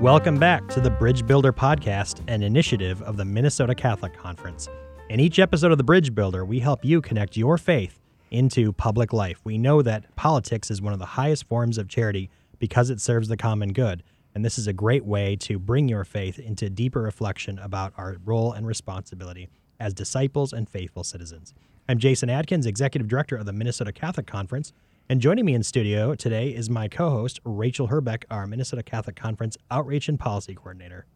Welcome back to the Bridge Builder Podcast, an initiative of the Minnesota Catholic Conference. In each episode of the Bridge Builder, we help you connect your faith into public life. We know that politics is one of the highest forms of charity because it serves the common good. And this is a great way to bring your faith into deeper reflection about our role and responsibility as disciples and faithful citizens. I'm Jason Adkins, Executive Director of the Minnesota Catholic Conference. And joining me in studio today is my co host, Rachel Herbeck, our Minnesota Catholic Conference Outreach and Policy Coordinator.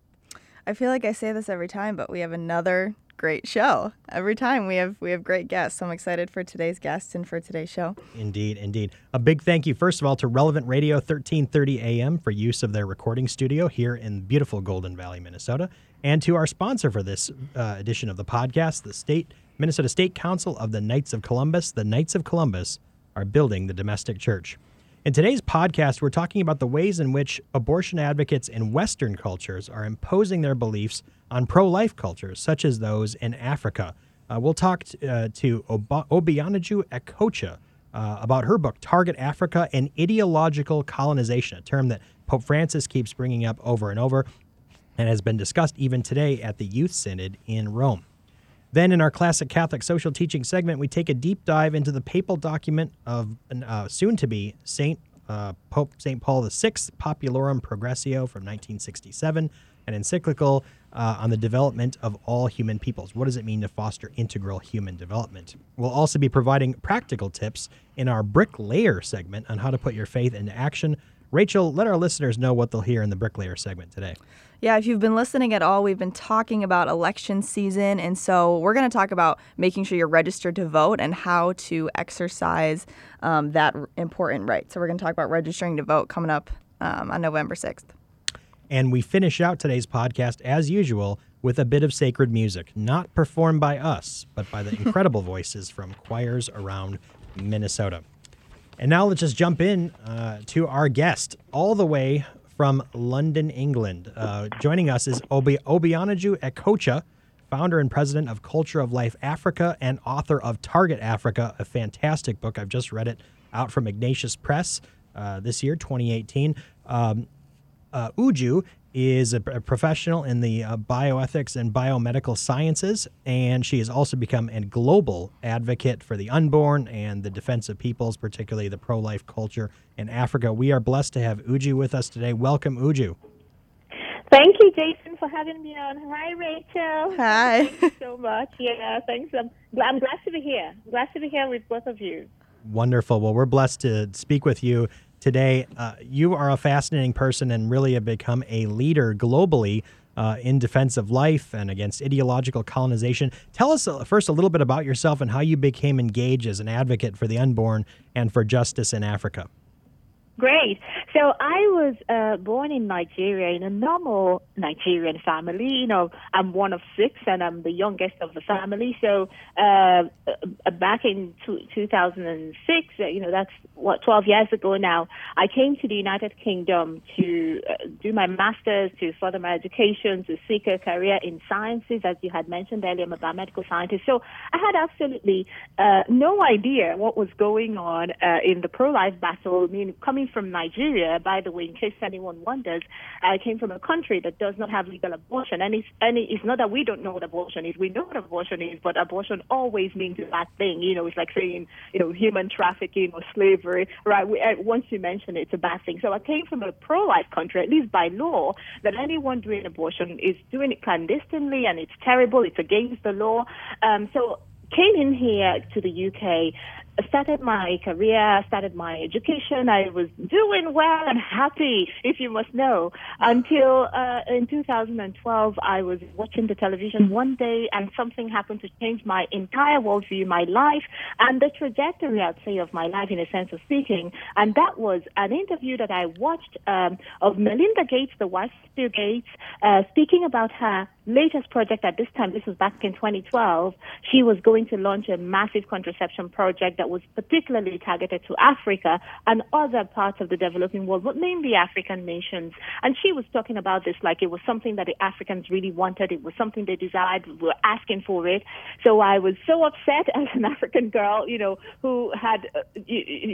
I feel like I say this every time, but we have another great show. Every time we have we have great guests. So I'm excited for today's guests and for today's show. Indeed, indeed. A big thank you, first of all, to Relevant Radio 1330 AM for use of their recording studio here in beautiful Golden Valley, Minnesota, and to our sponsor for this uh, edition of the podcast, the state Minnesota State Council of the Knights of Columbus, the Knights of Columbus are building the domestic church. In today's podcast, we're talking about the ways in which abortion advocates in Western cultures are imposing their beliefs on pro life cultures, such as those in Africa. Uh, we'll talk t- uh, to Ob- Obianuju Ekeocha uh, about her book, Target Africa and Ideological Colonization, a term that Pope Francis keeps bringing up over and over and has been discussed even today at the Youth Synod in Rome. Then, in our classic Catholic social teaching segment, we take a deep dive into the papal document of uh, soon to be Saint uh, Pope Saint Paul VI, Populorum Progressio from 1967, an encyclical uh, on the development of all human peoples. What does it mean to foster integral human development? We'll also be providing practical tips in our bricklayer segment on how to put your faith into action. Rachel, let our listeners know what they'll hear in the bricklayer segment today. Yeah, if you've been listening at all, we've been talking about election season. And so we're going to talk about making sure you're registered to vote and how to exercise um, that important right. So we're going to talk about registering to vote coming up um, on November 6th. And we finish out today's podcast, as usual, with a bit of sacred music, not performed by us, but by the incredible voices from choirs around Minnesota. And now let's just jump in uh, to our guest, all the way from London, England. Uh, joining us is Obi- Obianuju Ekeocha, founder and president of Culture of Life Africa and author of Target Africa, a fantastic book. I've just read it out from Ignatius Press uh, this year, 2018. Um, uh, Uju is a, a, professional in the uh, bioethics and biomedical sciences, and she has also become a global advocate for the unborn and the defense of peoples, particularly the pro life culture in Africa. We are blessed to have Uju with us today. Welcome, Uju. Thank you, Jason, for having me on. Hi, Rachel. Hi. Thank you so much. Yeah, thanks. I'm, I'm glad to be here. I'm Glad to be here with both of you. Wonderful. Well, we're blessed to speak with you today. Uh, you are a fascinating person and really have become a leader globally uh, in defense of life and against ideological colonization. Tell us uh, first a little bit about yourself and how you became engaged as an advocate for the unborn and for justice in Africa. Great. So I was uh, born in Nigeria in a normal Nigerian family. You know, I'm one of six and I'm the youngest of the family. So uh, uh back in two, 2006, uh, you know, that's what 12 years ago now. I came to the United Kingdom to uh, do my master's, to further my education, to seek a career in sciences, as you had mentioned earlier. I'm a biomedical scientist. So I had absolutely uh, no idea what was going on in the pro-life battle. I mean, coming from Nigeria, by the way, in case anyone wonders, I came from a country that does not have legal abortion. And it's, and it's not that we don't know what abortion is. We know what abortion is, but abortion always means a bad thing. You know, it's like saying, you know, human trafficking or slavery, right? We, uh, once you mention it, it's a bad thing. So I came from a pro-life country, at least by law, that anyone doing abortion is doing it clandestinely and it's terrible. It's against the law. Um, so came in here to the UK started my career, started my education. I was doing well and happy, if you must know, until uh, in 2012 I was watching the television one day and something happened to change my entire worldview, my life, and the trajectory, I'd say, of my life in a sense of speaking. And that was an interview that I watched um, of Melinda Gates, the wife of Bill Gates, uh, speaking about her latest project at this time, this was back in 2012, she was going to launch a massive contraception project that was particularly targeted to Africa and other parts of the developing world, but mainly African nations. And she was talking about this like it was something that the Africans really wanted. It was something they desired. We were asking for it. So I was so upset as an African girl, you know, who had, uh,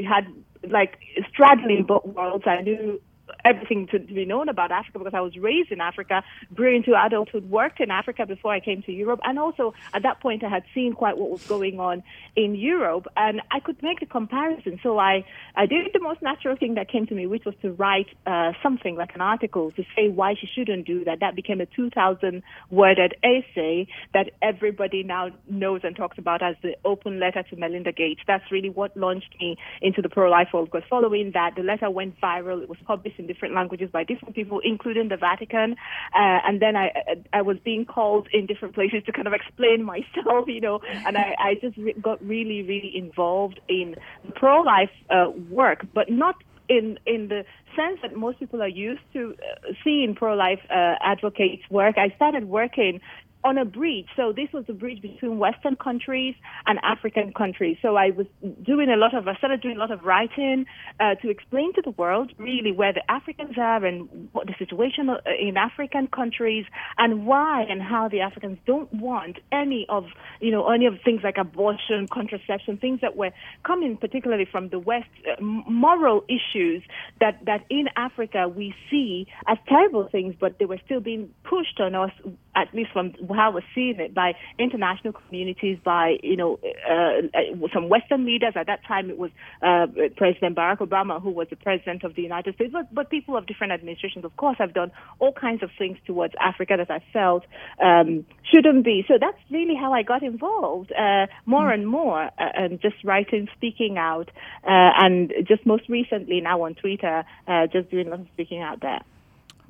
had like straddling both worlds. I knew everything to, to be known about Africa because I was raised in Africa, grew into adulthood, worked in Africa before I came to Europe, and also at that point I had seen quite what was going on in Europe, and I could make the comparison. So I, I did the most natural thing that came to me, which was to write uh, something like an article to say why she shouldn't do that. That became a 2,000 worded essay that everybody now knows and talks about as the open letter to Melinda Gates. That's really what launched me into the pro-life world. Because following that, the letter went viral. It was published in different languages by different people, including the Vatican. Uh, and then I, I was being called in different places to kind of explain myself, you know. And I, I just re- got really, really involved in pro-life uh, work, but not in in the sense that most people are used to uh, seeing pro-life uh, advocates work. I started working on a bridge. So this was a bridge between Western countries and African countries. So I was doing a lot of, I started doing a lot of writing uh, to explain to the world really where the Africans are and what the situation uh, in African countries and why and how the Africans don't want any of, you know, any of things like abortion, contraception, things that were coming particularly from the West, uh, moral issues that, that in Africa we see as terrible things, but they were still being pushed on us, at least from how we're seeing it by international communities, by you know uh, uh, some Western leaders. At that time, it was uh, President Barack Obama who was the president of the United States, but, but people of different administrations, of course, have done all kinds of things towards Africa that I felt um, shouldn't be. So that's really how I got involved uh, more mm. and more, uh, and just writing, speaking out, uh, and just most recently now on Twitter, just doing a lot of speaking out there.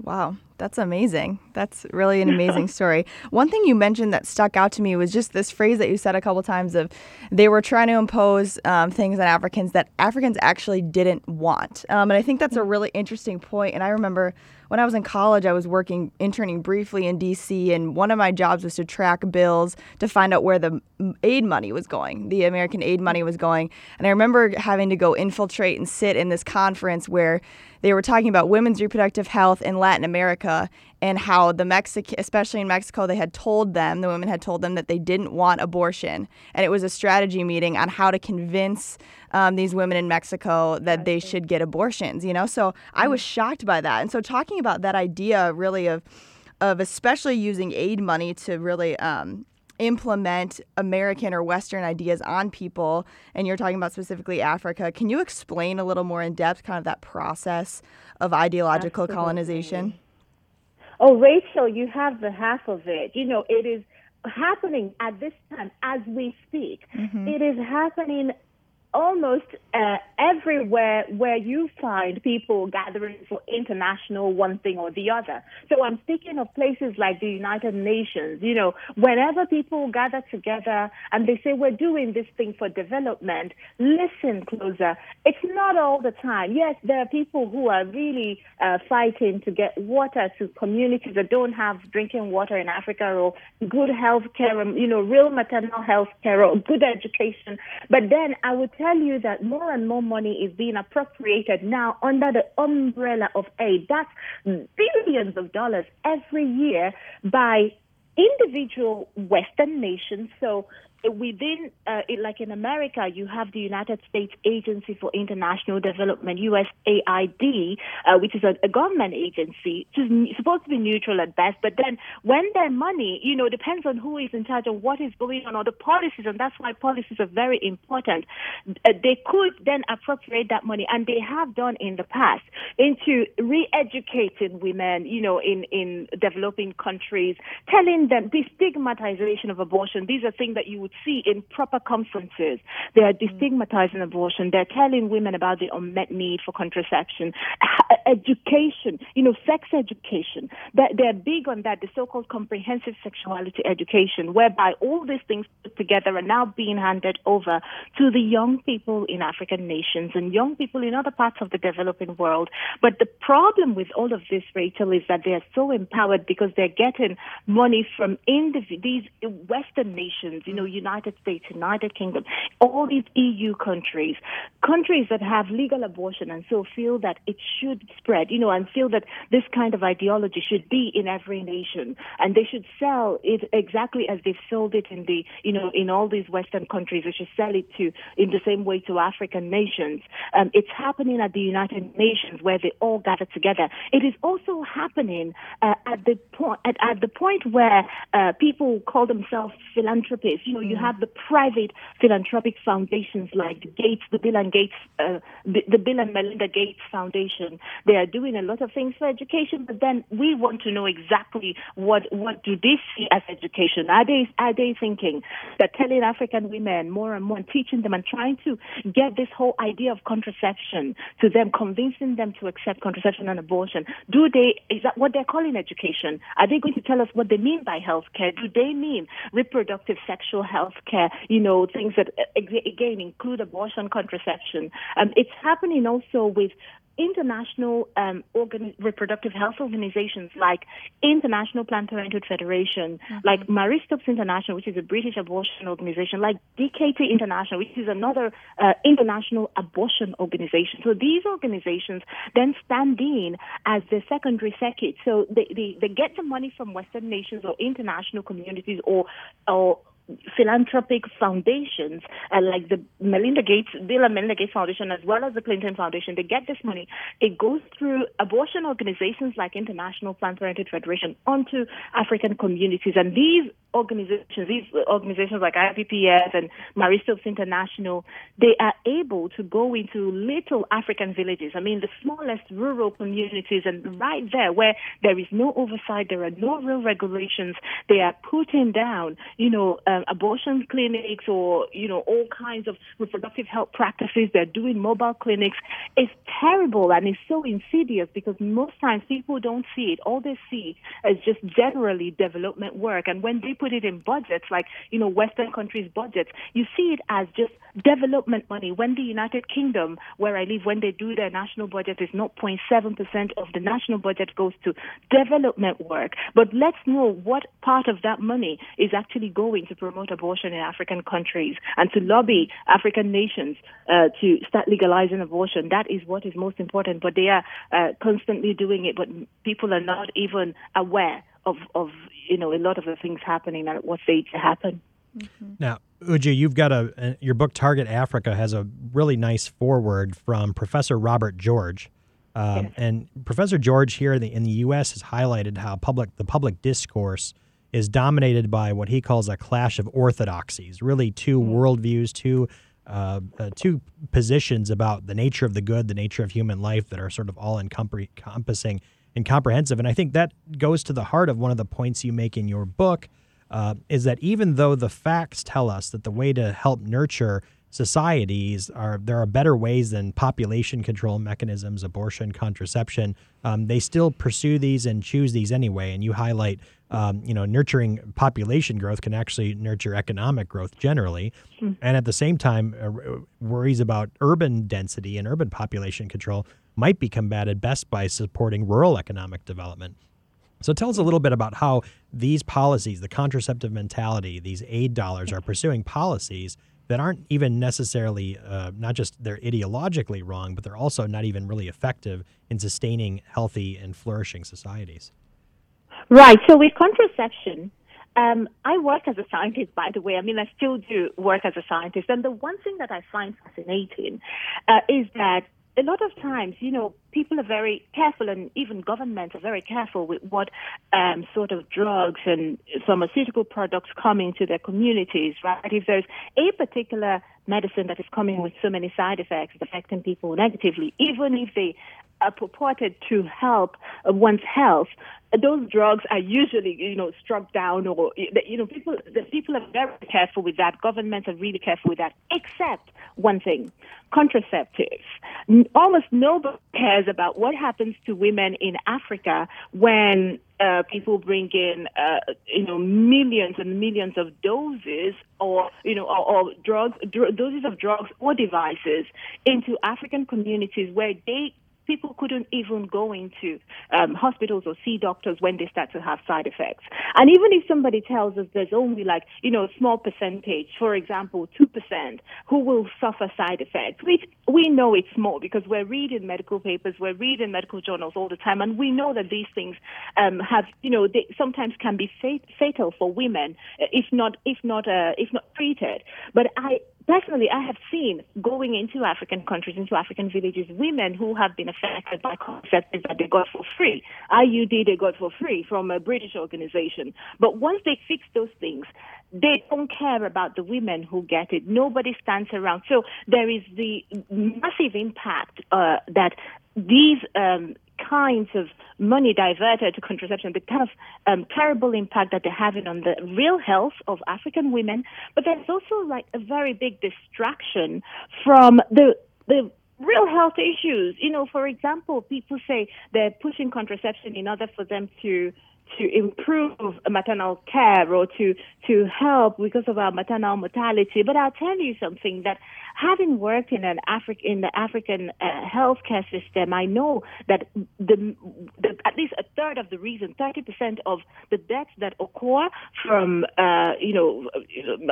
Wow, that's amazing. That's really an amazing story. One thing you mentioned that stuck out to me was just this phrase that you said a couple times of they were trying to impose um, things on Africans that Africans actually didn't want. Um, and I think that's a really interesting point. And I remember when I was in college, I was working, interning briefly in DC, and one of my jobs was to track bills to find out where the aid money was going, the American aid money was going. And I remember having to go infiltrate and sit in this conference where they were talking about women's reproductive health in Latin America and how the Mexican, especially in Mexico, they had told them, the women had told them that they didn't want abortion. And it was a strategy meeting on how to convince um, these women in Mexico that they should get abortions, you know? So I was shocked by that. And so talking about that idea really of, of especially using aid money to really um, implement American or Western ideas on people, and you're talking about specifically Africa, can you explain a little more in depth kind of that process of ideological Absolutely. colonization? Oh, Rachel, you have the half of it. You know, it is happening at this time as we speak. Mm-hmm. It is happening almost uh, everywhere where you find people gathering for international one thing or the other. So I'm speaking of places like the United Nations. You know, whenever people gather together and they say we're doing this thing for development, listen closer. It's not all the time. Yes, there are people who are really uh, fighting to get water to communities that don't have drinking water in Africa or good health care, you know, real maternal health care or good education. But then I would tell tell you that more and more money is being appropriated now under the umbrella of aid. That's billions of dollars every year by individual Western nations. So within, uh, it, like in America, you have the United States Agency for International Development, USAID, uh, which is a, a, government agency, is supposed to be neutral at best. But then when their money, you know, depends on who is in charge of what is going on or the policies, and that's why policies are very important. Uh, they could then appropriate that money, and they have done in the past, into re-educating women, you know, in, in developing countries, telling them the stigmatization of abortion. These are things that you would see in proper conferences. They are mm. destigmatizing abortion. They're telling women about the unmet need for contraception, education, you know, sex education. They're big on that, the so-called comprehensive sexuality education, whereby all these things put together are now being handed over to the young people in African nations and young people in other parts of the developing world. But the problem with all of this, Rachel, is that they are so empowered because they're getting money from indiv- these Western nations, you know, United States, United Kingdom, all these EU countries, countries that have legal abortion and so feel that it should spread, you know, and feel that this kind of ideology should be in every nation and they should sell it exactly as they've sold it in the, you know, in all these Western countries. They should sell it to, in the same way to African nations. Um, it's happening at the United Nations where they all gather together. It is also happening uh, at the point at, at the point where uh, people call themselves philanthropists. You know, you have the private philanthropic foundations like the Gates, the Bill and Gates, uh, the, the Bill and Melinda Gates Foundation. They are doing a lot of things for education, but then we want to know exactly what what do they see as education? Are they are they thinking that telling African women more and more and teaching them and trying to get this whole idea of contraception to them, convincing them to accept contraception and abortion? Do they is that what they're calling education? Are they going to tell us what they mean by health care? Do they mean reproductive sexual health care? You know, things that again include abortion, contraception. Um, it's happening also with international um, organ- reproductive health organizations like International Planned Parenthood Federation, mm-hmm. like Marie Stopes International, which is a British abortion organization, like DKT International, which is another uh, international abortion organization. So these organizations then stand in as the secondary circuit. So they, they, they get the money from Western nations or international communities or, or philanthropic foundations uh, like the Melinda Gates, Bill and Melinda Gates Foundation, as well as the Clinton Foundation, they get this money. It goes through abortion organizations like International Planned Parenthood Federation onto African communities. And these organizations, these organizations like IPPF and Marie International, they are able to go into little African villages. I mean, the smallest rural communities, and right there where there is no oversight, there are no real regulations, they are putting down, you know, um, abortion clinics or, you know, all kinds of reproductive health practices. They're doing mobile clinics. It's terrible and it's so insidious because most times people don't see it. All they see is just generally development work. And when they put it in budgets, like, you know, Western countries' budgets, you see it as just development money. When the United Kingdom, where I live, when they do their national budget, is 0.7% of the national budget goes to development work. But let's know what part of that money is actually going to promote abortion in African countries and to lobby African nations uh, to start legalizing abortion. That is what is most important. But they are uh, constantly doing it, but people are not even aware of, of you know a lot of the things happening and what stage to happen. Mm-hmm. Now, Uju, you've got a your book Target Africa has a really nice foreword from Professor Robert George. Um, yes. And Professor George here in the, in the U.S. has highlighted how public the public discourse is dominated by what he calls a clash of orthodoxies, really 2 mm-hmm. worldviews, two uh, uh, two positions about the nature of the good, the nature of human life that are sort of all encompassing and comprehensive. And I think that goes to the heart of one of the points you make in your book uh, is that even though the facts tell us that the way to help nurture societies are there are better ways than population control mechanisms, abortion, contraception. Um, they still pursue these and choose these anyway. And you highlight, um, you know, nurturing population growth can actually nurture economic growth generally, mm-hmm. and at the same time, uh, worries about urban density and urban population control might be combated best by supporting rural economic development. So tell us a little bit about how these policies, the contraceptive mentality, these aid dollars are pursuing policies that aren't even necessarily uh, not just they're ideologically wrong, but they're also not even really effective in sustaining healthy and flourishing societies. Right. So with contraception, um, I work as a scientist, by the way. I mean, I still do work as a scientist. And the one thing that I find fascinating uh, is that a lot of times, you know, people are very careful, and even governments are very careful with what um, sort of drugs and pharmaceutical products come into their communities, right? If there's a particular medicine that is coming with so many side effects affecting people negatively, even if they are purported to help one's health, those drugs are usually, you know, struck down or, you know, people, the people are very careful with that. Governments are really careful with that, except one thing, contraceptives. Almost nobody cares about what happens to women in Africa when uh, people bring in, uh, you know, millions and millions of doses or, you know, or, or drugs, dr- doses of drugs or devices into African communities where they people couldn't even go into um, hospitals or see doctors when they start to have side effects. And even if somebody tells us there's only like, you know, a small percentage, for example, 2%, who will suffer side effects, which we know it's small because we're reading medical papers, we're reading medical journals all the time, and we know that these things um, have, you know, they sometimes can be fat- fatal for women if not, if not, uh, if not treated. But I, personally, I have seen going into African countries, into African villages, women who have been affected by contraceptives that they got for free. IUD they got for free from a British organization. But once they fix those things, they don't care about the women who get it. Nobody stands around. So there is the massive impact uh, that these um, kinds of money diverted to contraception, the kind of um, terrible impact that they're having on the real health of African women. But there's also like a very big distraction from the the real health issues. You know, for example, people say they're pushing contraception in order for them to to improve maternal care or to to help because of our maternal mortality. But I'll tell you something that having worked in an Afri- in the African uh, healthcare system, I know that the, the, at least a third of the reason, 30% of the deaths that occur from uh, you know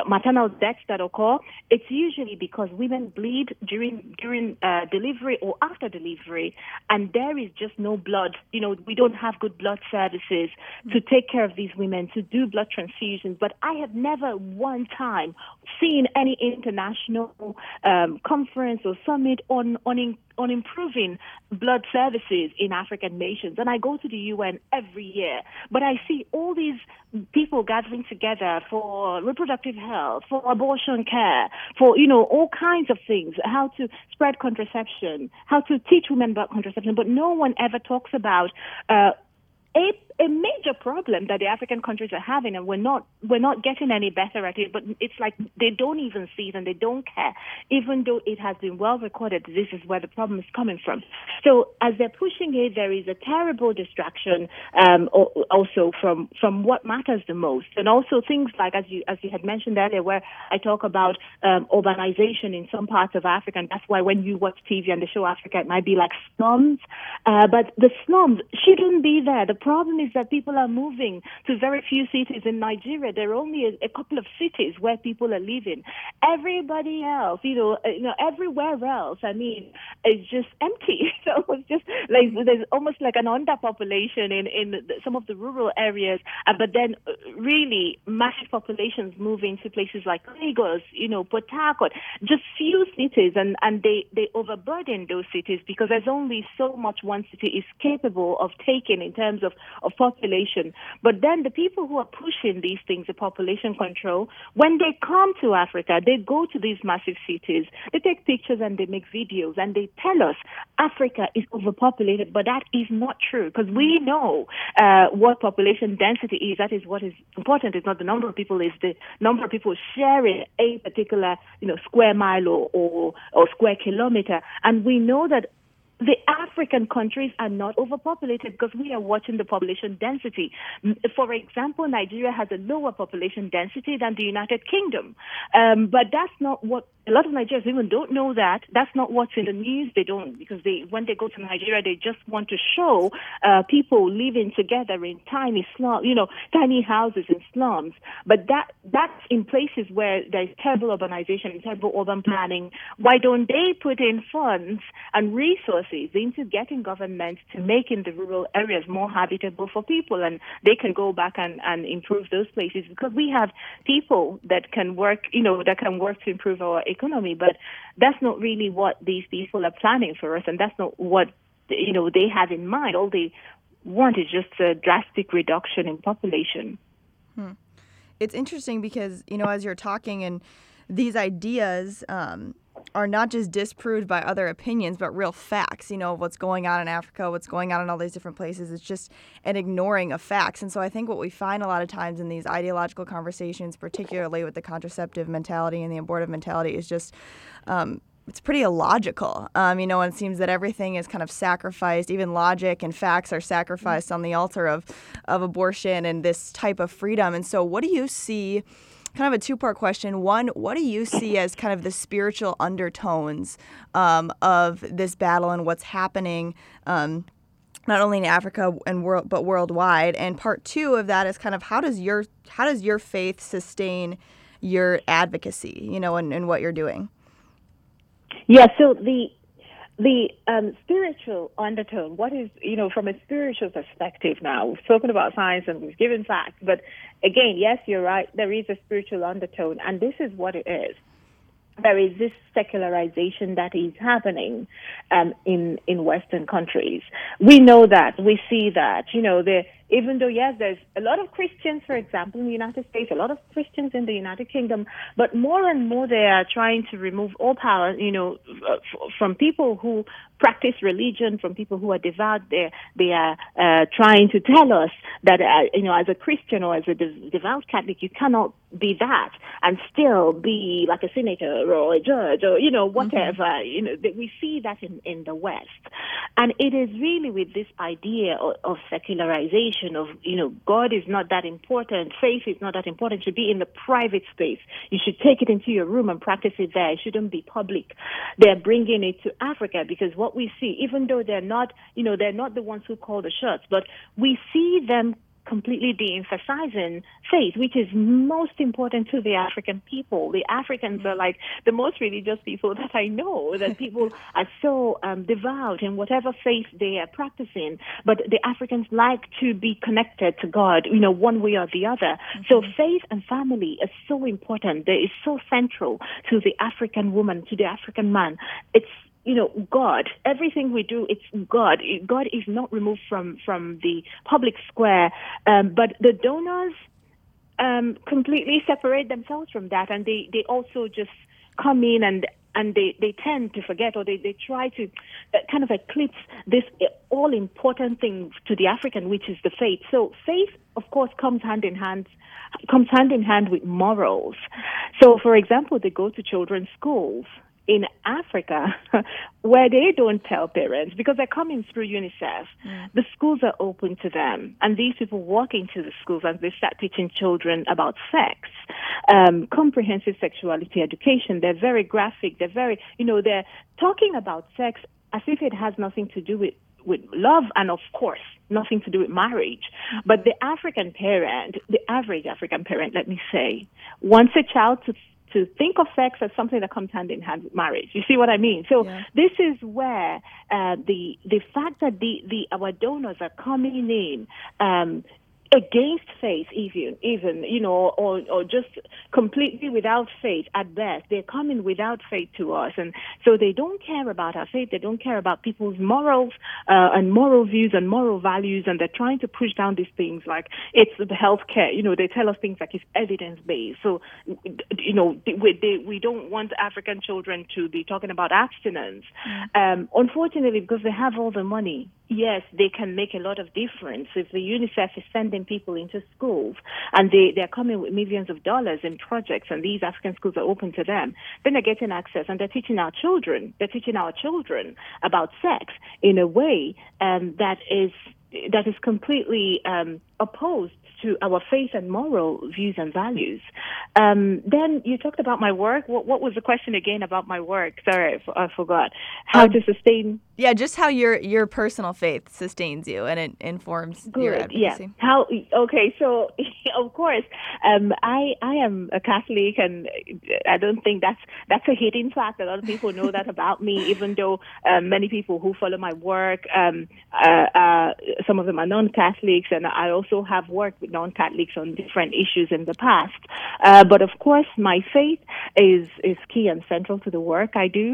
maternal deaths that occur, it's usually because women bleed during during uh, delivery or after delivery, and there is just no blood. You know, we don't have good blood services to take care of these women, to do blood transfusions. But I have never one time seen any international um, conference or summit on on in, on improving blood services in African nations. And I go to the UN every year, but I see all these people gathering together for reproductive health, for abortion care, for you know all kinds of things, how to spread contraception, how to teach women about contraception. But no one ever talks about uh, a, major problem that the African countries are having, and we're not we're not getting any better at it. But it's like they don't even see it and they don't care, even though it has been well recorded. This is where the problem is coming from. So as they're pushing it, there is a terrible distraction um, also from from what matters the most, and also things like as you as you had mentioned earlier, where I talk about um, urbanization in some parts of Africa, and that's why when you watch TV and the show Africa, it might be like slums, uh, but the slums shouldn't be there. The problem is that people are moving to very few cities in Nigeria. There are only a, a couple of cities where people are living. Everybody else, you know, uh, you know, everywhere else, I mean, is just empty. so it's just like there's almost like an underpopulation in in some of the rural areas, uh, but then uh, really massive populations moving to places like Lagos, you know, Port Harcourt, just few cities, and and they they overburden those cities because there's only so much one city is capable of taking in terms of of population. But then the people who are pushing these things, the population control, when they come to Africa, they go to these massive cities, they take pictures and they make videos and they tell us Africa is overpopulated, but that is not true because we know uh, what population density is. That is what is important. It's not the number of people, it's the number of people sharing a particular, you know, square mile or, or, or square kilometer. And we know that the African countries are not overpopulated because we are watching the population density. For example, Nigeria has a lower population density than the United Kingdom. Um, but that's not what a lot of Nigerians even don't know that. That's not what's in the news. They don't because they when they go to Nigeria, they just want to show uh, people living together in tiny slum, you know, tiny houses in slums. But that that's in places where there's terrible urbanization, terrible urban planning. Why don't they put in funds and resources into getting governments to making the rural areas more habitable for people, and they can go back and, and improve those places because we have people that can work, you know, that can work to improve our economy, but that's not really what these people are planning for us, and that's not what you know they have in mind. All they want is just a drastic reduction in population. Hmm. It's interesting because you know as you're talking and these ideas. Um, are not just disproved by other opinions, but real facts, you know, what's going on in Africa, what's going on in all these different places. It's just an ignoring of facts. And so I think what we find a lot of times in these ideological conversations, particularly with the contraceptive mentality and the abortive mentality, is just um, it's pretty illogical. Um, you know, and it seems that everything is kind of sacrificed, even logic and facts are sacrificed on the altar of, of abortion and this type of freedom. And so, what do you see kind of a two part question. One, what do you see as kind of the spiritual undertones um, of this battle and what's happening? Um, not only in Africa and world, but worldwide. And part two of that is kind of how does your how does your faith sustain your advocacy, you know, and, and what you're doing? Yeah. So the the um, spiritual undertone, what is, you know, from a spiritual perspective now, we've spoken about science and we've given facts, but again, yes, you're right, there is a spiritual undertone, and this is what it is. There is this secularization that is happening um, in in Western countries. We know that. We see that. You know, the even though yes, there's a lot of Christians, for example, in the United States, a lot of Christians in the United Kingdom, but more and more they are trying to remove all power. You know, from people who practice religion, from people who are devout. They they are uh, trying to tell us that uh, you know, as a Christian or as a de- devout Catholic, you cannot be that and still be like a senator or a judge or you know whatever mm-hmm. you know that we see that in in the west and it is really with this idea of, of, secularization of you know god is not that important faith is not that important to be in the private space you should take it into your room and practice it there it shouldn't be public they're bringing it to africa because what we see even though they're not you know they're not the ones who call the shots but we see them completely de-emphasizing faith, which is most important to the African people. The Africans are like the most religious people that I know, that people are so um, devout in whatever faith they are practicing. But the Africans like to be connected to God, you know, one way or the other. Mm-hmm. So faith and family is so important. They is so central to the African woman, to the African man. It's you know, God. Everything we do, it's God. God is not removed from from the public square, um, but the donors um, completely separate themselves from that, and they they also just come in and and they, they tend to forget or they, they try to uh, kind of eclipse this all important thing to the African, which is the faith. So faith, of course, comes hand in hand, comes hand in hand with morals. So, for example, they go to children's schools in Africa where they don't tell parents because they're coming through UNICEF. Mm. The schools are open to them, and these people walk into the schools and they start teaching children about sex, um, comprehensive sexuality education. They're very graphic. They're very, you know, they're talking about sex as if it has nothing to do with with love and of course nothing to do with marriage. But the African parent, the average African parent, let me say, wants a child to to think of sex as something that comes hand in hand with marriage. You see what I mean? So yeah. this is where uh, the the fact that the, the our donors are coming in um, against faith even even you know or or just completely without faith at best. They're coming without faith to us. And so they don't care about our faith. They don't care about people's morals uh, and moral views and moral values. And they're trying to push down these things like it's the healthcare. You know they tell us things like it's evidence based so you know we, they, we don't want african children to be talking about abstinence. Mm. um, unfortunately because they have all the money yes, they can make a lot of difference. If the UNICEF is sending people into schools and they, they're coming with millions of dollars in projects and these African schools are open to them, then they're getting access and they're teaching our children, they're teaching our children about sex in a way um, that is that is completely um, opposed to our faith and moral views and values. Um, then you talked about my work. What, what, was the question again about my work? Sorry, I, forgot. How um, to sustain? Yeah, just how your your personal faith sustains you and it informs Good, your advocacy. Yeah. How? Okay, so of course, um, I I am a Catholic, and I don't think that's that's a hidden fact. A lot of people know that about me, even though um, many people who follow my work, um, uh, uh, some of them are non-Catholics, and I also have worked with non-Catholics on different issues in the past. Uh, but of course, my faith is is key and central to the work I do.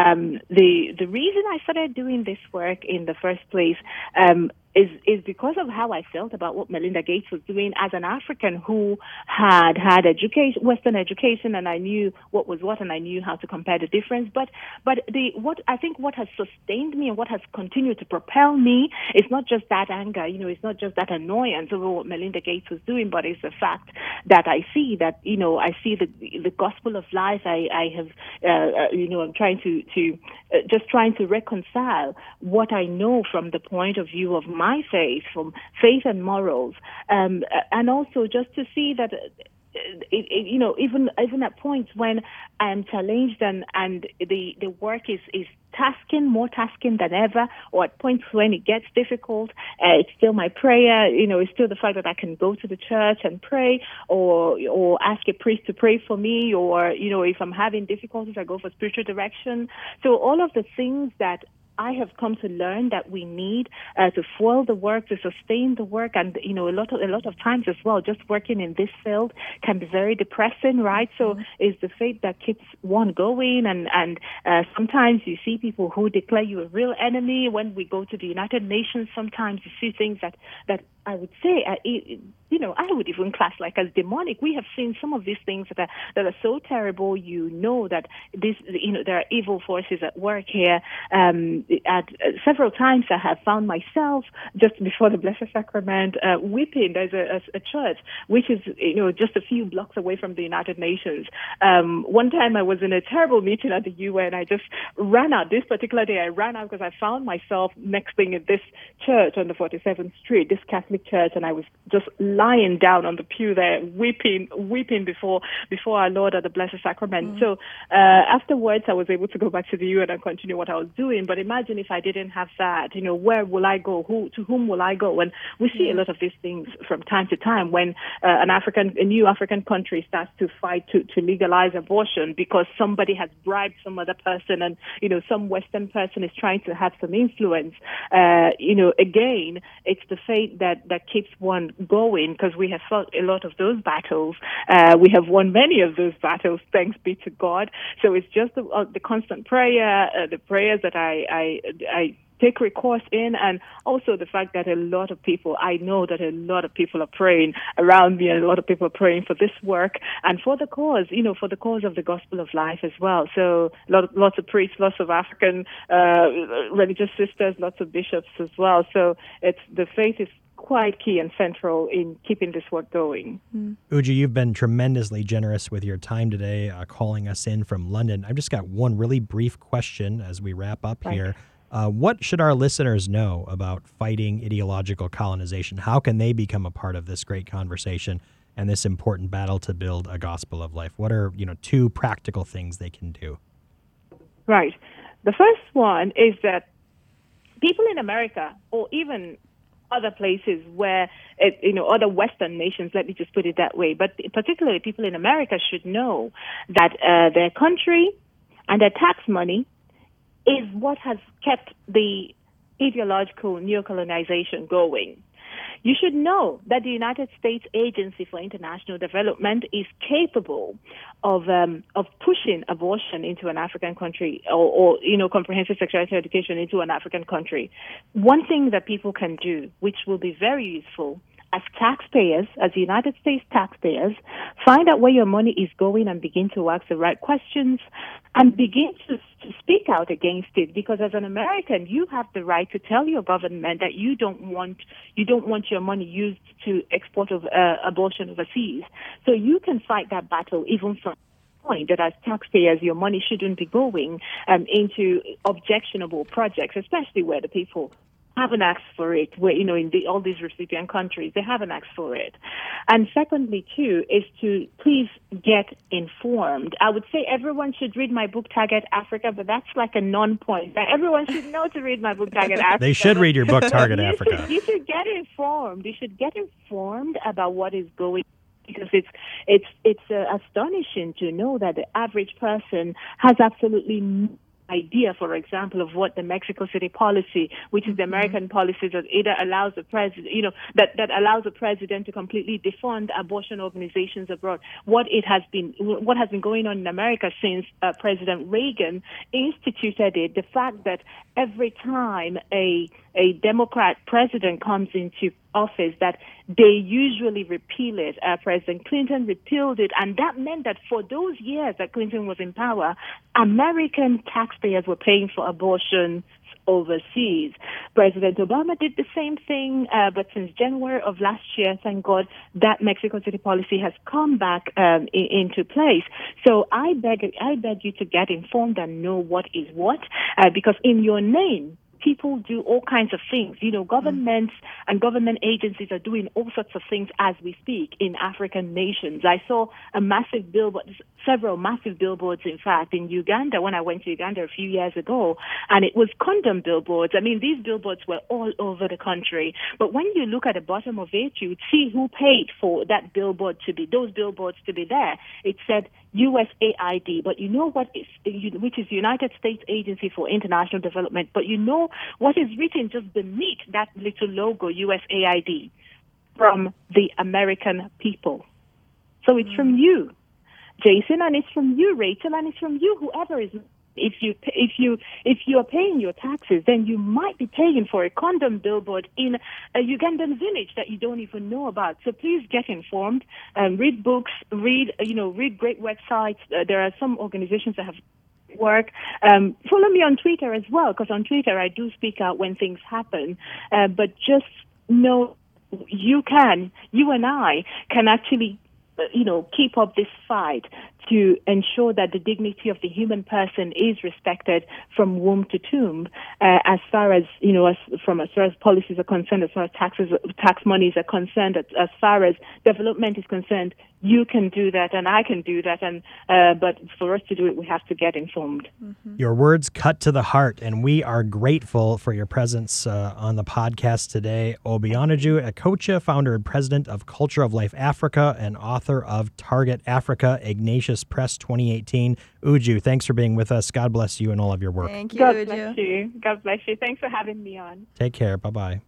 Um, the the reason I started doing this work in the first place um, is is because of how I felt about what Melinda Gates was doing as an African who had had education, Western education, and I knew what was what, and I knew how to compare the difference. But but the what I think what has sustained me and what has continued to propel me is not just that anger, you know, it's not just that annoyance over what Melinda Gates was doing, but it's the fact that I see that you know I see the the gospel of life. I I have uh, uh, you know I'm trying to to uh, just trying to reconcile what I know from the point of view of my faith, from faith and morals, um, and also just to see that it, it, you know, even even at points when I'm challenged and and the the work is is tasking, more tasking than ever, or at points when it gets difficult, uh, it's still my prayer. You know, it's still the fact that I can go to the church and pray, or or ask a priest to pray for me, or you know, if I'm having difficulties, I go for spiritual direction. So all of the things that I have come to learn that we need uh, to fuel the work, to sustain the work, and you know a lot of a lot of times as well. Just working in this field can be very depressing, right? So mm-hmm. it's the faith that keeps one going, and and uh, sometimes you see people who declare you a real enemy. When we go to the United Nations, sometimes you see things that that I would say, uh, you know, I would even class like as demonic. We have seen some of these things that are that are so terrible. You know that this, you know, there are evil forces at work here. Um, at uh, several times, I have found myself just before the Blessed Sacrament uh, weeping. There's a, a, a, church which is, you know, just a few blocks away from the United Nations. Um, one time, I was in a terrible meeting at the UN. I just ran out. This particular day, I ran out because I found myself next thing in this church on the 47th Street, this Catholic Catholic Church, and I was just lying down on the pew there, weeping, weeping before before our Lord at the Blessed Sacrament. Mm. So uh, afterwards, I was able to go back to the UN and continue what I was doing. But imagine if I didn't have that, you know, where will I go? Who to whom will I go? And we see a lot of these things from time to time when uh, an African, a new African country starts to fight to to legalize abortion because somebody has bribed some other person, and you know, some Western person is trying to have some influence. Uh, you know, again, it's the faith that that keeps one going because we have fought a lot of those battles. Uh, we have won many of those battles, thanks be to God. So it's just the, uh, the constant prayer, uh, the prayers that I, I, I take recourse in and also the fact that a lot of people I know that a lot of people are praying around me and a lot of people are praying for this work and for the cause you know for the cause of the gospel of life as well so lot, lots of priests lots of African uh, religious sisters lots of bishops as well so it's the faith is quite key and central in keeping this work going. Mm. Uju, you've been tremendously generous with your time today, uh, calling us in from London. I've just got one really brief question as we wrap up right. here. Uh, what should our listeners know about fighting ideological colonization? How can they become a part of this great conversation and this important battle to build a gospel of life? What are you know two practical things they can do? Right. The first one is that people in America, or even other places where, it, you know, other Western nations, let me just put it that way, but particularly people in America should know that uh, their country and their tax money is what has kept the ideological neocolonization going. You should know that the United States Agency for International Development is capable of um, of pushing abortion into an African country or, or, you know comprehensive sexuality education into an African country. One thing that people can do, which will be very useful, as taxpayers, as United States taxpayers, find out where your money is going and begin to ask the right questions and begin to, to speak out against it. Because as an American, you have the right to tell your government that you don't want you don't want your money used to export of uh, abortion overseas. So you can fight that battle even from the point that as taxpayers, your money shouldn't be going um, into objectionable projects, especially where the people haven't asked for it. Where you know, in the, all these recipient countries, they haven't asked for it. And secondly, too, is to please get informed. I would say everyone should read my book, Target Africa, but that's like a non-point. That everyone should know to read my book, Target Africa. they should read your book, Target you Africa. Should, you should get informed. You should get informed about what is going because it's it's it's uh, astonishing to know that the average person has absolutely idea, for example, of what the Mexico City policy, which is the mm-hmm. American policy that either allows the president, you know, that, that allows the president to completely defund abortion organizations abroad. What it has been, what has been going on in America since uh, President Reagan instituted it, the fact that every time a a Democrat president comes into office that they usually repeal it. Uh, President Clinton repealed it, and that meant that for those years that Clinton was in power, American taxpayers were paying for abortion overseas. President Obama did the same thing, uh, but since January of last year, thank God, that Mexico City policy has come back um, in, into place. So I beg, I beg you to get informed and know what is what, uh, because in your name, people do all kinds of things. You know, governments and government agencies are doing all sorts of things as we speak in African nations. I saw a massive billboard, several massive billboards, in fact, in Uganda when I went to Uganda a few years ago, and it was condom billboards. I mean, these billboards were all over the country. But when you look at the bottom of it, you would see who paid for that billboard to be, those billboards to be there. It said USAID, but you know what is, which is United States Agency for International Development, but you know what is written just beneath that little logo, USAID, from the American people. So it's from mm. you, Jason, and it's from you, Rachel, and it's from you, whoever is if you if you if you are paying your taxes, then you might be paying for a condom billboard in a Ugandan village that you don't even know about. So please get informed, um, read books, read you know read great websites. Uh, there are some organizations that have work. Um, follow me on Twitter as well, because on Twitter I do speak out when things happen. Uh, but just know you can, you and I can actually uh, you know, keep up this fight to ensure that the dignity of the human person is respected from womb to tomb, uh, as far as you know, as from as far as policies are concerned, as far as taxes, tax monies are concerned, as, as far as development is concerned. You can do that, and I can do that, and uh, but for us to do it, we have to get informed. Mm-hmm. Your words cut to the heart, and we are grateful for your presence uh, on the podcast today. Obianuju Ekeocha, founder and president of Culture of Life Africa, and author of Target Africa, Ignatius Press 2018. Uju, thanks for being with us. God bless you and all of your work. Thank you, God Uju. bless you. God bless you. Thanks for having me on. Take care. Bye bye.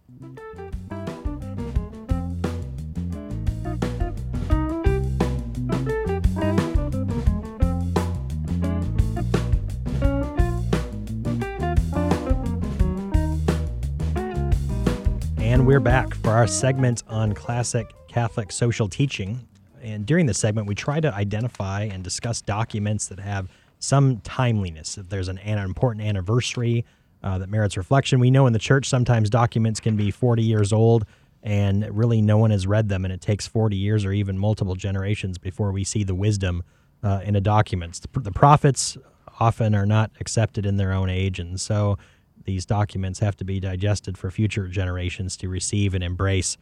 And we're back for our segment on classic Catholic social teaching. And during this segment, we try to identify and discuss documents that have some timeliness. If there's an, an important anniversary uh, that merits reflection, we know in the church sometimes documents can be 40 years old and really no one has read them, and it takes 40 years or even multiple generations before we see the wisdom uh, in a document. The, the prophets often are not accepted in their own age, and so these documents have to be digested for future generations to receive and embrace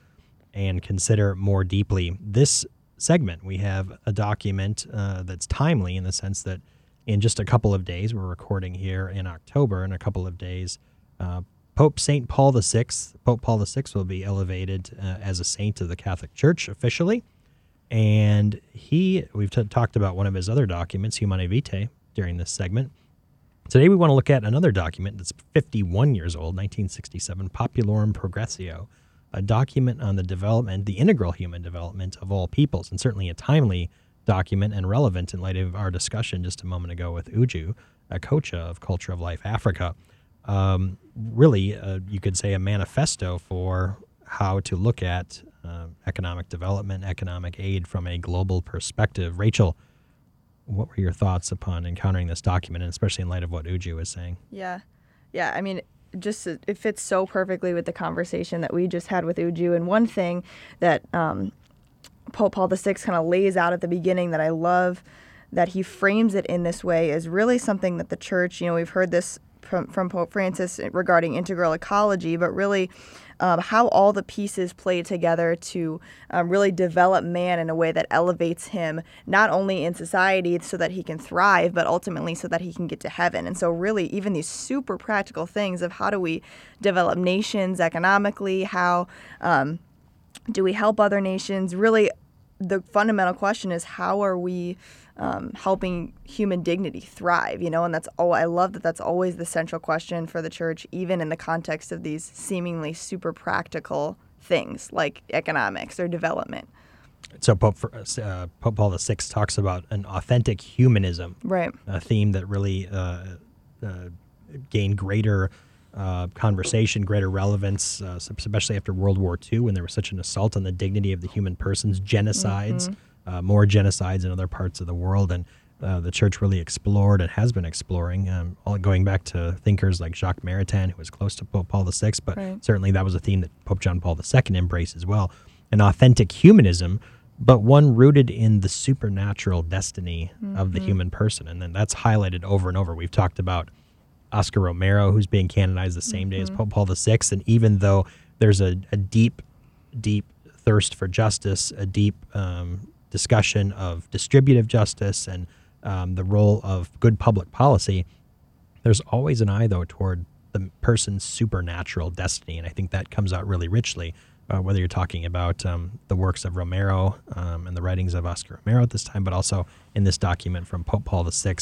and consider more deeply. This segment, we have a document uh, that's timely in the sense that in just a couple of days, we're recording here in October, in a couple of days, uh, Pope St. Paul VI, Pope Paul VI will be elevated uh, as a saint of the Catholic Church officially. And he, we've t- talked about one of his other documents, Humanae Vitae, during this segment. Today we want to look at another document that's 51 years old, 1967, Populorum Progressio, a document on the development, the integral human development of all peoples, and certainly a timely document and relevant in light of our discussion just a moment ago with Uju Ekeocha of Culture of Life Africa. Um, really, uh, you could say a manifesto for how to look at uh, economic development, economic aid from a global perspective. Rachel, what were your thoughts upon encountering this document, and especially in light of what Uju was saying? Yeah, yeah. I mean, just it fits so perfectly with the conversation that we just had with Uju. And one thing that um, Pope Paul VI kind of lays out at the beginning that I love that he frames it in this way is really something that the church, you know, we've heard this from, from Pope Francis regarding integral ecology, but really um, how all the pieces play together to um, really develop man in a way that elevates him not only in society so that he can thrive, but ultimately so that he can get to heaven. And so, really, even these super practical things of how do we develop nations economically, how um, do we help other nations, really, the fundamental question is how are we um, helping human dignity thrive, you know, and that's oh, I love that that's always the central question for the church, even in the context of these seemingly super practical things like economics or development. So Pope uh, Pope Paul VI talks about an authentic humanism, right? A theme that really uh, uh, gained greater uh, conversation, greater relevance, uh, especially after World War II, when there was such an assault on the dignity of the human persons, genocides. Mm-hmm uh, more genocides in other parts of the world. And uh, the church really explored and has been exploring, um, all going back to thinkers like Jacques Maritain, who was close to Pope Paul VI, but right. certainly that was a theme that Pope John Paul II embraced as well. An authentic humanism, but one rooted in the supernatural destiny mm-hmm. of the mm-hmm. human person. And then that's highlighted over and over. We've talked about Oscar Romero, who's being canonized the same day as Pope Paul VI. And even though there's a, a deep, deep thirst for justice, a deep um, discussion of distributive justice and um, the role of good public policy, there's always an eye, though, toward the person's supernatural destiny. And I think that comes out really richly, uh, whether you're talking about um, the works of Romero um, and the writings of Oscar Romero at this time, but also in this document from Pope Paul VI,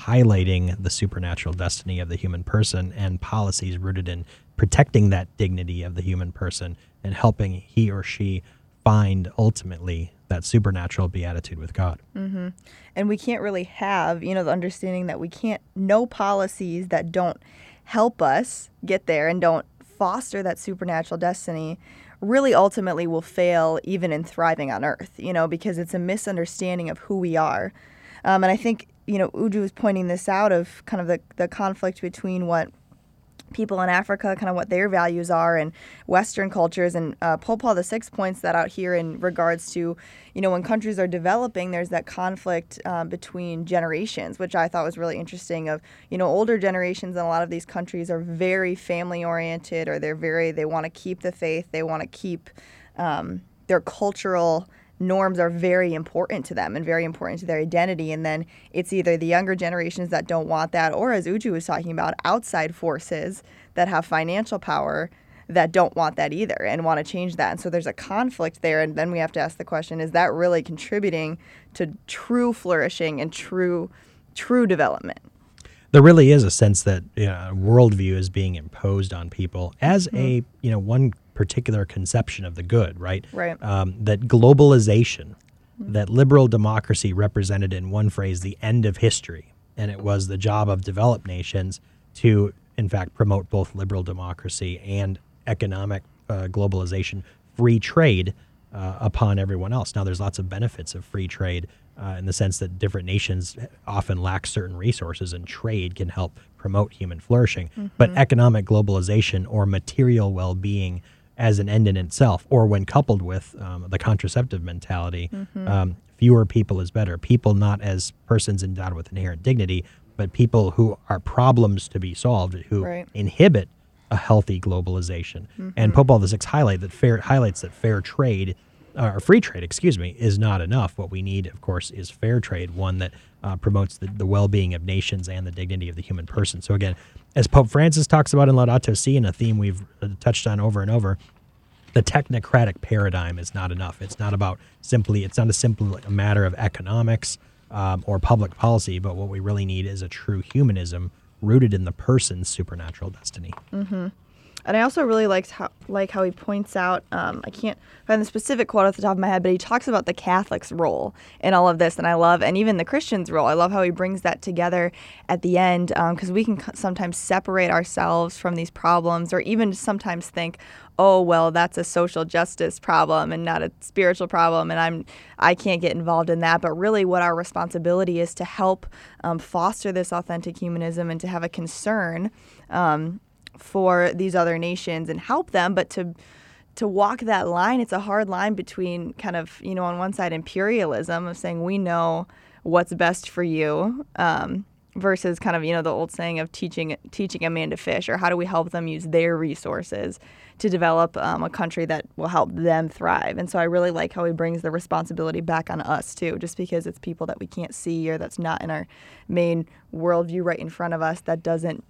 highlighting the supernatural destiny of the human person and policies rooted in protecting that dignity of the human person and helping he or she find ultimately that supernatural beatitude with God. Mm-hmm. and we can't really have you know the understanding that we can't know policies that don't help us get there and don't foster that supernatural destiny really ultimately will fail even in thriving on earth you know because it's a misunderstanding of who we are um, and i think you know uju was pointing this out of kind of the, the conflict between what people in Africa, kind of what their values are, and Western cultures. And uh, Pope Paul VI points that out here in regards to, you know, when countries are developing, there's that conflict um, between generations, which I thought was really interesting. Of you know, older generations in a lot of these countries are very family oriented, or they're very they want to keep the faith, they want to keep um, their cultural norms are very important to them and very important to their identity. And then it's either the younger generations that don't want that, or as Uju was talking about, outside forces that have financial power that don't want that either and want to change that. And so there's a conflict there. And then we have to ask the question is that really contributing to true flourishing and true, true development? there really is a sense that you know, worldview is being imposed on people as a mm-hmm. you know one particular conception of the good, right? Right. Um, that globalization, that liberal democracy represented in one phrase the end of history, and it was the job of developed nations to, in fact, promote both liberal democracy and economic uh, globalization, free trade uh, upon everyone else. Now, there's lots of benefits of free trade uh, in the sense that different nations often lack certain resources, and trade can help promote human flourishing. But economic globalization or material well being as an end in itself, or when coupled with um, the contraceptive mentality, um, fewer people is better. People not as persons endowed with inherent dignity, but people who are problems to be solved, who Right. inhibit a healthy globalization. And Pope Paul VI highlight that fair highlights that fair trade, uh, or free trade, excuse me, is not enough. What we need, of course, is fair trade, one that uh, promotes the, the well-being of nations and the dignity of the human person. So again, as Pope Francis talks about in Laudato Si, and a theme we've uh, touched on over and over, the technocratic paradigm is not enough. It's not about simply. It's not a simple matter of economics um, or public policy, but what we really need is a true humanism rooted in the person's supernatural destiny. And I also really how like how he points out. Um, I can't find the specific quote off the top of my head, but he talks about the Catholic's role in all of this, and I love, and even the Christian's role. I love how he brings that together at the end, because we can sometimes separate ourselves from these problems, or even sometimes think, oh well, that's a social justice problem and not a spiritual problem, and I'm I can't get involved in that. But really, what our responsibility is to help um, foster this authentic humanism and to have a concern. Um, for these other nations and help them but to to walk that line it's a hard line between kind of you know on one side imperialism of saying we know what's best for you um, versus kind of you know the old saying of teaching teaching a man to fish or how do we help them use their resources to develop um, a country that will help them thrive? And so i really like how he brings the responsibility back on us too just because it's people that we can't see or that's not in our main worldview right in front of us that doesn't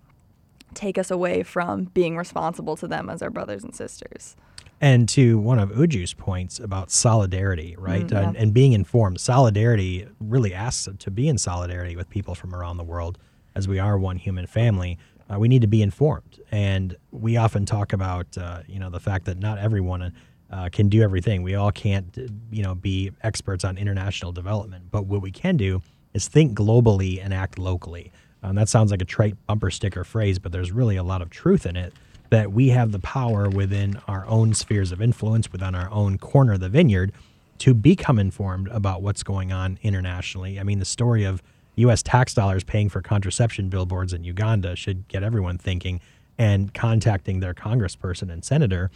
take us away from being responsible to them as our brothers and sisters. And to one of Uju's points about solidarity, right? Mm, yeah. and, and being informed. Solidarity really asks to be in solidarity with people from around the world as we are one human family. Uh, we need to be informed. And we often talk about, uh, you know, the fact that not everyone uh, can do everything. We all can't, uh, you know, be experts on international development. But what we can do is think globally and act locally. Um, that sounds like a trite bumper sticker phrase, but there's really a lot of truth in it that we have the power within our own spheres of influence, within our own corner of the vineyard, to become informed about what's going on internationally. I mean, the story of U.S. tax dollars paying for contraception billboards in Uganda should get everyone thinking and contacting their congressperson and senator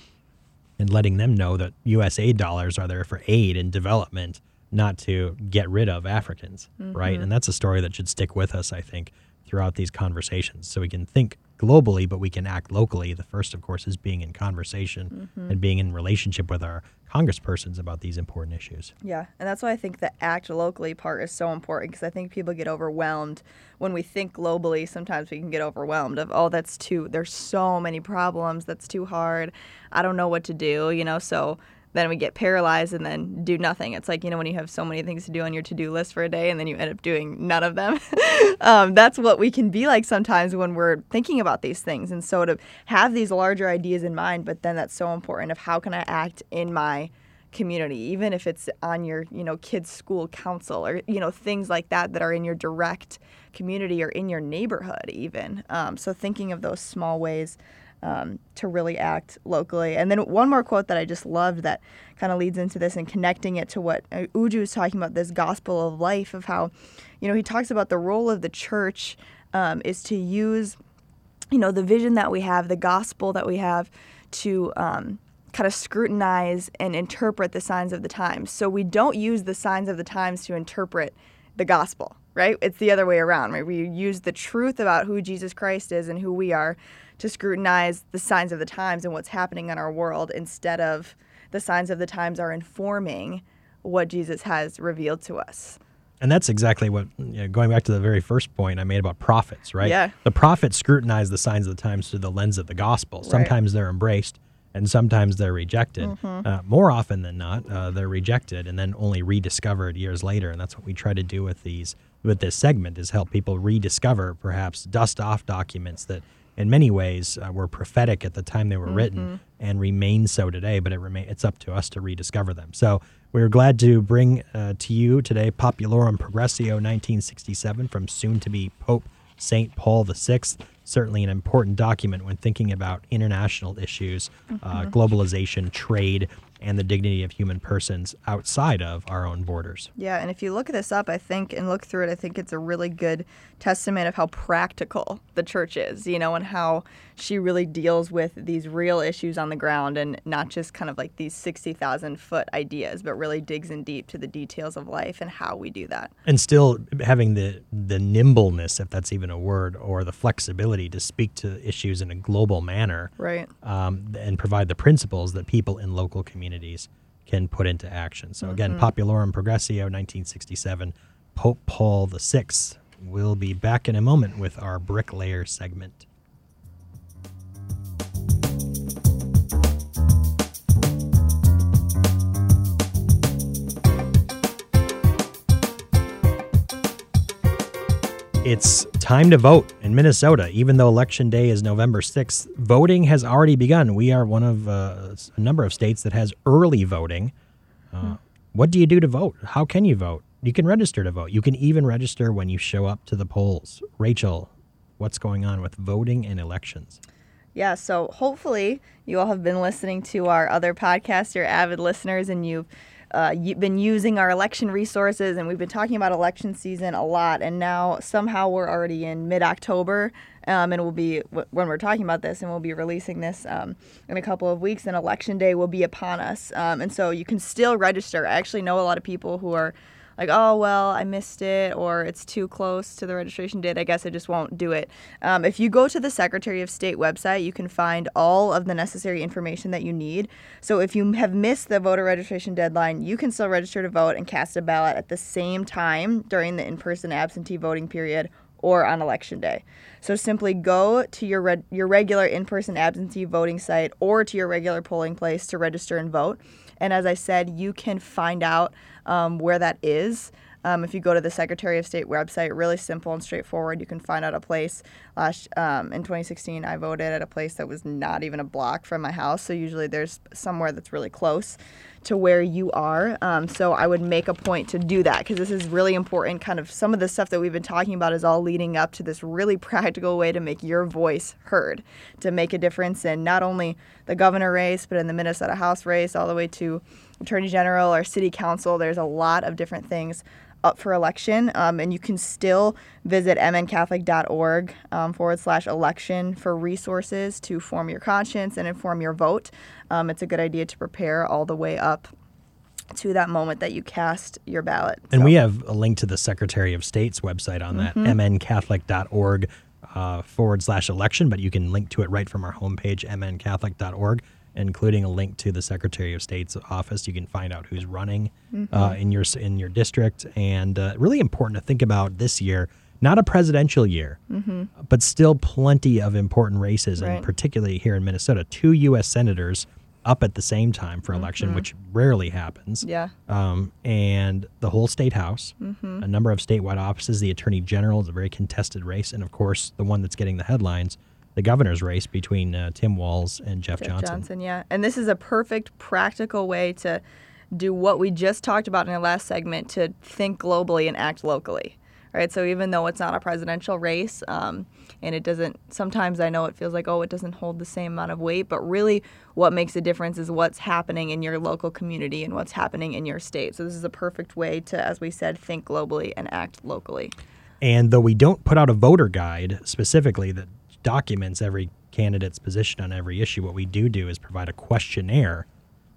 and letting them know that U.S. aid dollars are there for aid and development, not to get rid of Africans, right? And that's a story that should stick with us, I think, throughout these conversations. So we can think globally, but we can act locally. The first, of course, is being in conversation Mm-hmm. and being in relationship with our congresspersons about these important issues. Yeah, and that's why I think the act locally part is so important because I think people get overwhelmed when we think globally. Sometimes we can get overwhelmed of, oh, that's too, there's so many problems, that's too hard. I don't know what to do, you know, so then we get paralyzed and then do nothing. It's like, you know, when you have so many things to do on your to do list for a day and then you end up doing none of them. um, that's what we can be like sometimes when we're thinking about these things. And so to have these larger ideas in mind, but then that's so important of how can I act in my community even if it's on your you know kids school council or you know things like that that are in your direct community or in your neighborhood even um, so thinking of those small ways um, to really act locally. And then one more quote that i just loved that kind of leads into this and connecting it to what uh, uju was talking about this gospel of life of how you know he talks about the role of the church um, is to use you know the vision that we have the gospel that we have to um, kind of scrutinize and interpret the signs of the times. So we don't use the signs of the times to interpret the gospel right? It's the other way around right? We use the truth about who jesus christ is and who we are to scrutinize the signs of the times and what's happening in our world instead of the signs of the times are informing what jesus has revealed to us And that's exactly what, you know, going back to the very first point I made about prophets, right? Yeah. The prophets scrutinize the signs of the times through the lens of the gospel. Sometimes they're embraced and sometimes they're rejected. Uh, more often than not, uh, they're rejected and then only rediscovered years later. And that's what we try to do with these, with this segment, is help people rediscover, perhaps dust off documents that in many ways uh, were prophetic at the time they were written and remain so today, but it remain, it's up to us to rediscover them. So we're glad to bring uh, to you today Populorum Progressio 1967 from soon to be Pope St. Paul VI. Certainly an important document when thinking about international issues, uh, globalization, trade, and the dignity of human persons outside of our own borders. Yeah, and if you look this up, I think, and look through it, I think it's a really good testament of how practical the church is, you know, and how she really deals with these real issues on the ground and not just kind of like these 60,000 foot ideas, but really digs in deep to the details of life and how we do that. and still having the the nimbleness, if that's even a word, or the flexibility to speak to issues in a global manner, Right. um, and provide the principles that people in local communities can put into action. So again, mm-hmm. Populorum Progressio, 1967, Pope Paul VI. We'll be back in a moment with our bricklayer segment. It's time to vote in Minnesota. Even though Election Day is November 6th, voting has already begun. We are one of uh, a number of states that has early voting. Uh, What do you do to vote? How can you vote? You can register to vote. You can even register when you show up to the polls. Rachel, what's going on with voting and elections? Yeah, so hopefully you all have been listening to our other podcast, you're avid listeners, and you've uh, you've been using our election resources, and we've been talking about election season a lot. And now somehow we're already in mid-October, um, and we'll be when we're talking about this, and we'll be releasing this um, in a couple of weeks. And election day will be upon us, um, and so you can still register. I actually know a lot of people who are like, oh, well, I missed it, or it's too close to the registration date. I guess I just won't do it. Um, if you go to the Secretary of State website, you can find all of the necessary information that you need. So if you have missed the voter registration deadline, you can still register to vote and cast a ballot at the same time during the in person absentee voting period or on election day. So simply go to your reg- your regular in-person absentee voting site or to your regular polling place to register and vote. And as I said, you can find out um, where that is. Um, if you go to the Secretary of State website, really simple and straightforward, you can find out a place. Last um, in 2016, I voted at a place that was not even a block from my house. So usually there's somewhere that's really close to where you are. Um, so I would make a point to do that because this is really important. Kind of some of the stuff that we've been talking about is all leading up to this really practical way to make your voice heard, to make a difference in not only the governor race, but in the Minnesota House race, all the way to Attorney General or City Council. There's a lot of different things up for election, um, and you can still visit mncatholic.org um, forward slash election for resources to form your conscience and inform your vote. Um, it's a good idea to prepare all the way up to that moment that you cast your ballot. And So- we have a link to the Secretary of State's website on that, mncatholic.org uh, forward slash election, but you can link to it right from our homepage, mncatholic.org, including a link to the Secretary of State's office. You can find out who's running uh, in your in your district, and uh, really important to think about this year. Not a presidential year, but still plenty of important races, Right. and particularly here in Minnesota, two U.S. senators up at the same time for election, which rarely happens Yeah. um, and the whole state house, Mm-hmm. a number of statewide offices. The attorney general is a very contested race, and of course, the one that's getting the headlines, the governor's race between uh, Tim Walz and Jeff, Jeff Johnson. Johnson. yeah. And this is a perfect practical way to do what we just talked about in our last segment to think globally and act locally. Right. So even though it's not a presidential race, um, and it doesn't, sometimes I know it feels like, oh, it doesn't hold the same amount of weight, but really what makes a difference is what's happening in your local community and what's happening in your state. So this is a perfect way to, as we said, think globally and act locally. And though we don't put out a voter guide specifically that documents every candidate's position on every issue, what we do do is provide a questionnaire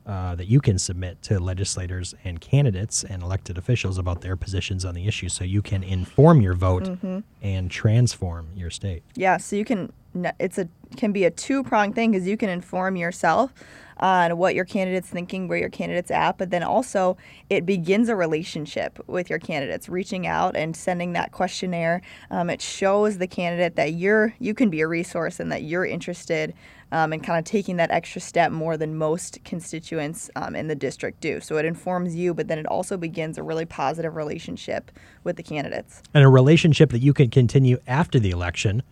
uh, that you can submit to legislators and candidates and elected officials about their positions on the issue so you can inform your vote Mm-hmm. and transform your state. Yeah, so you can it's a can be a two pronged thing because you can inform yourself on what your candidate's thinking, where your candidate's at, but then also it begins a relationship with your candidates, reaching out and sending that questionnaire. Um, it shows the candidate that you're you can be a resource and that you're interested um, and kind of taking that extra step more than most constituents um, in the district do. So it informs you, but then it also begins a really positive relationship with the candidates. and a relationship that you can continue after the election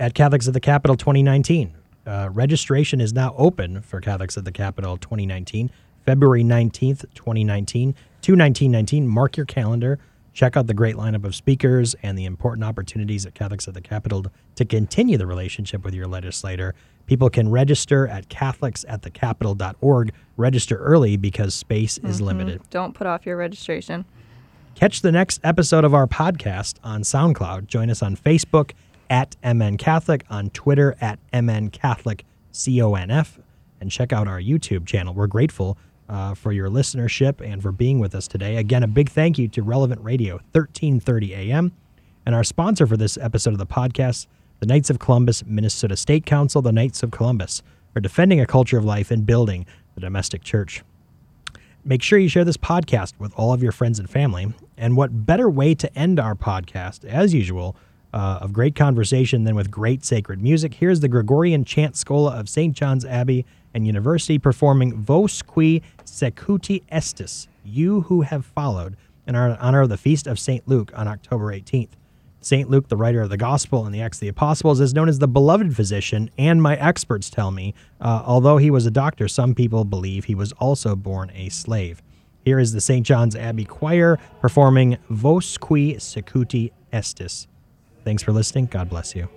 at Catholics at the Capitol 2019. Uh, registration is now open for Catholics at the Capitol 2019, February 19th, 2019 to 1919. Mark your calendar. Check out the great lineup of speakers and the important opportunities at Catholics at the Capitol to continue the relationship with your legislator. People can register at catholicsatthecapitol.org. Register early because space is limited. Don't put off your registration. Catch the next episode of our podcast on SoundCloud. Join us on Facebook at MN Catholic, on Twitter at MN Catholic CONF, and check out our YouTube channel. We're grateful uh, for your listenership and for being with us today. Again, a big thank you to Relevant Radio, 1330 AM, and our sponsor for this episode of the podcast, the Knights of Columbus Minnesota State Council, the Knights of Columbus, for defending a culture of life and building the domestic church. Make sure you share this podcast with all of your friends and family. And what better way to end our podcast, as usual, uh, of great conversation than with great sacred music? Here's the Gregorian Chant Schola of St. John's Abbey and University performing Vos qui secuti estis, You Who Have Followed, in honor of the Feast of St. Luke on October 18th. St. Luke, the writer of the Gospel and the Acts of the Apostles, is known as the beloved physician, and my experts tell me, uh, although he was a doctor, some people believe he was also born a slave. Here is the St. John's Abbey Choir performing Vos qui secuti estis. Thanks for listening. God bless you.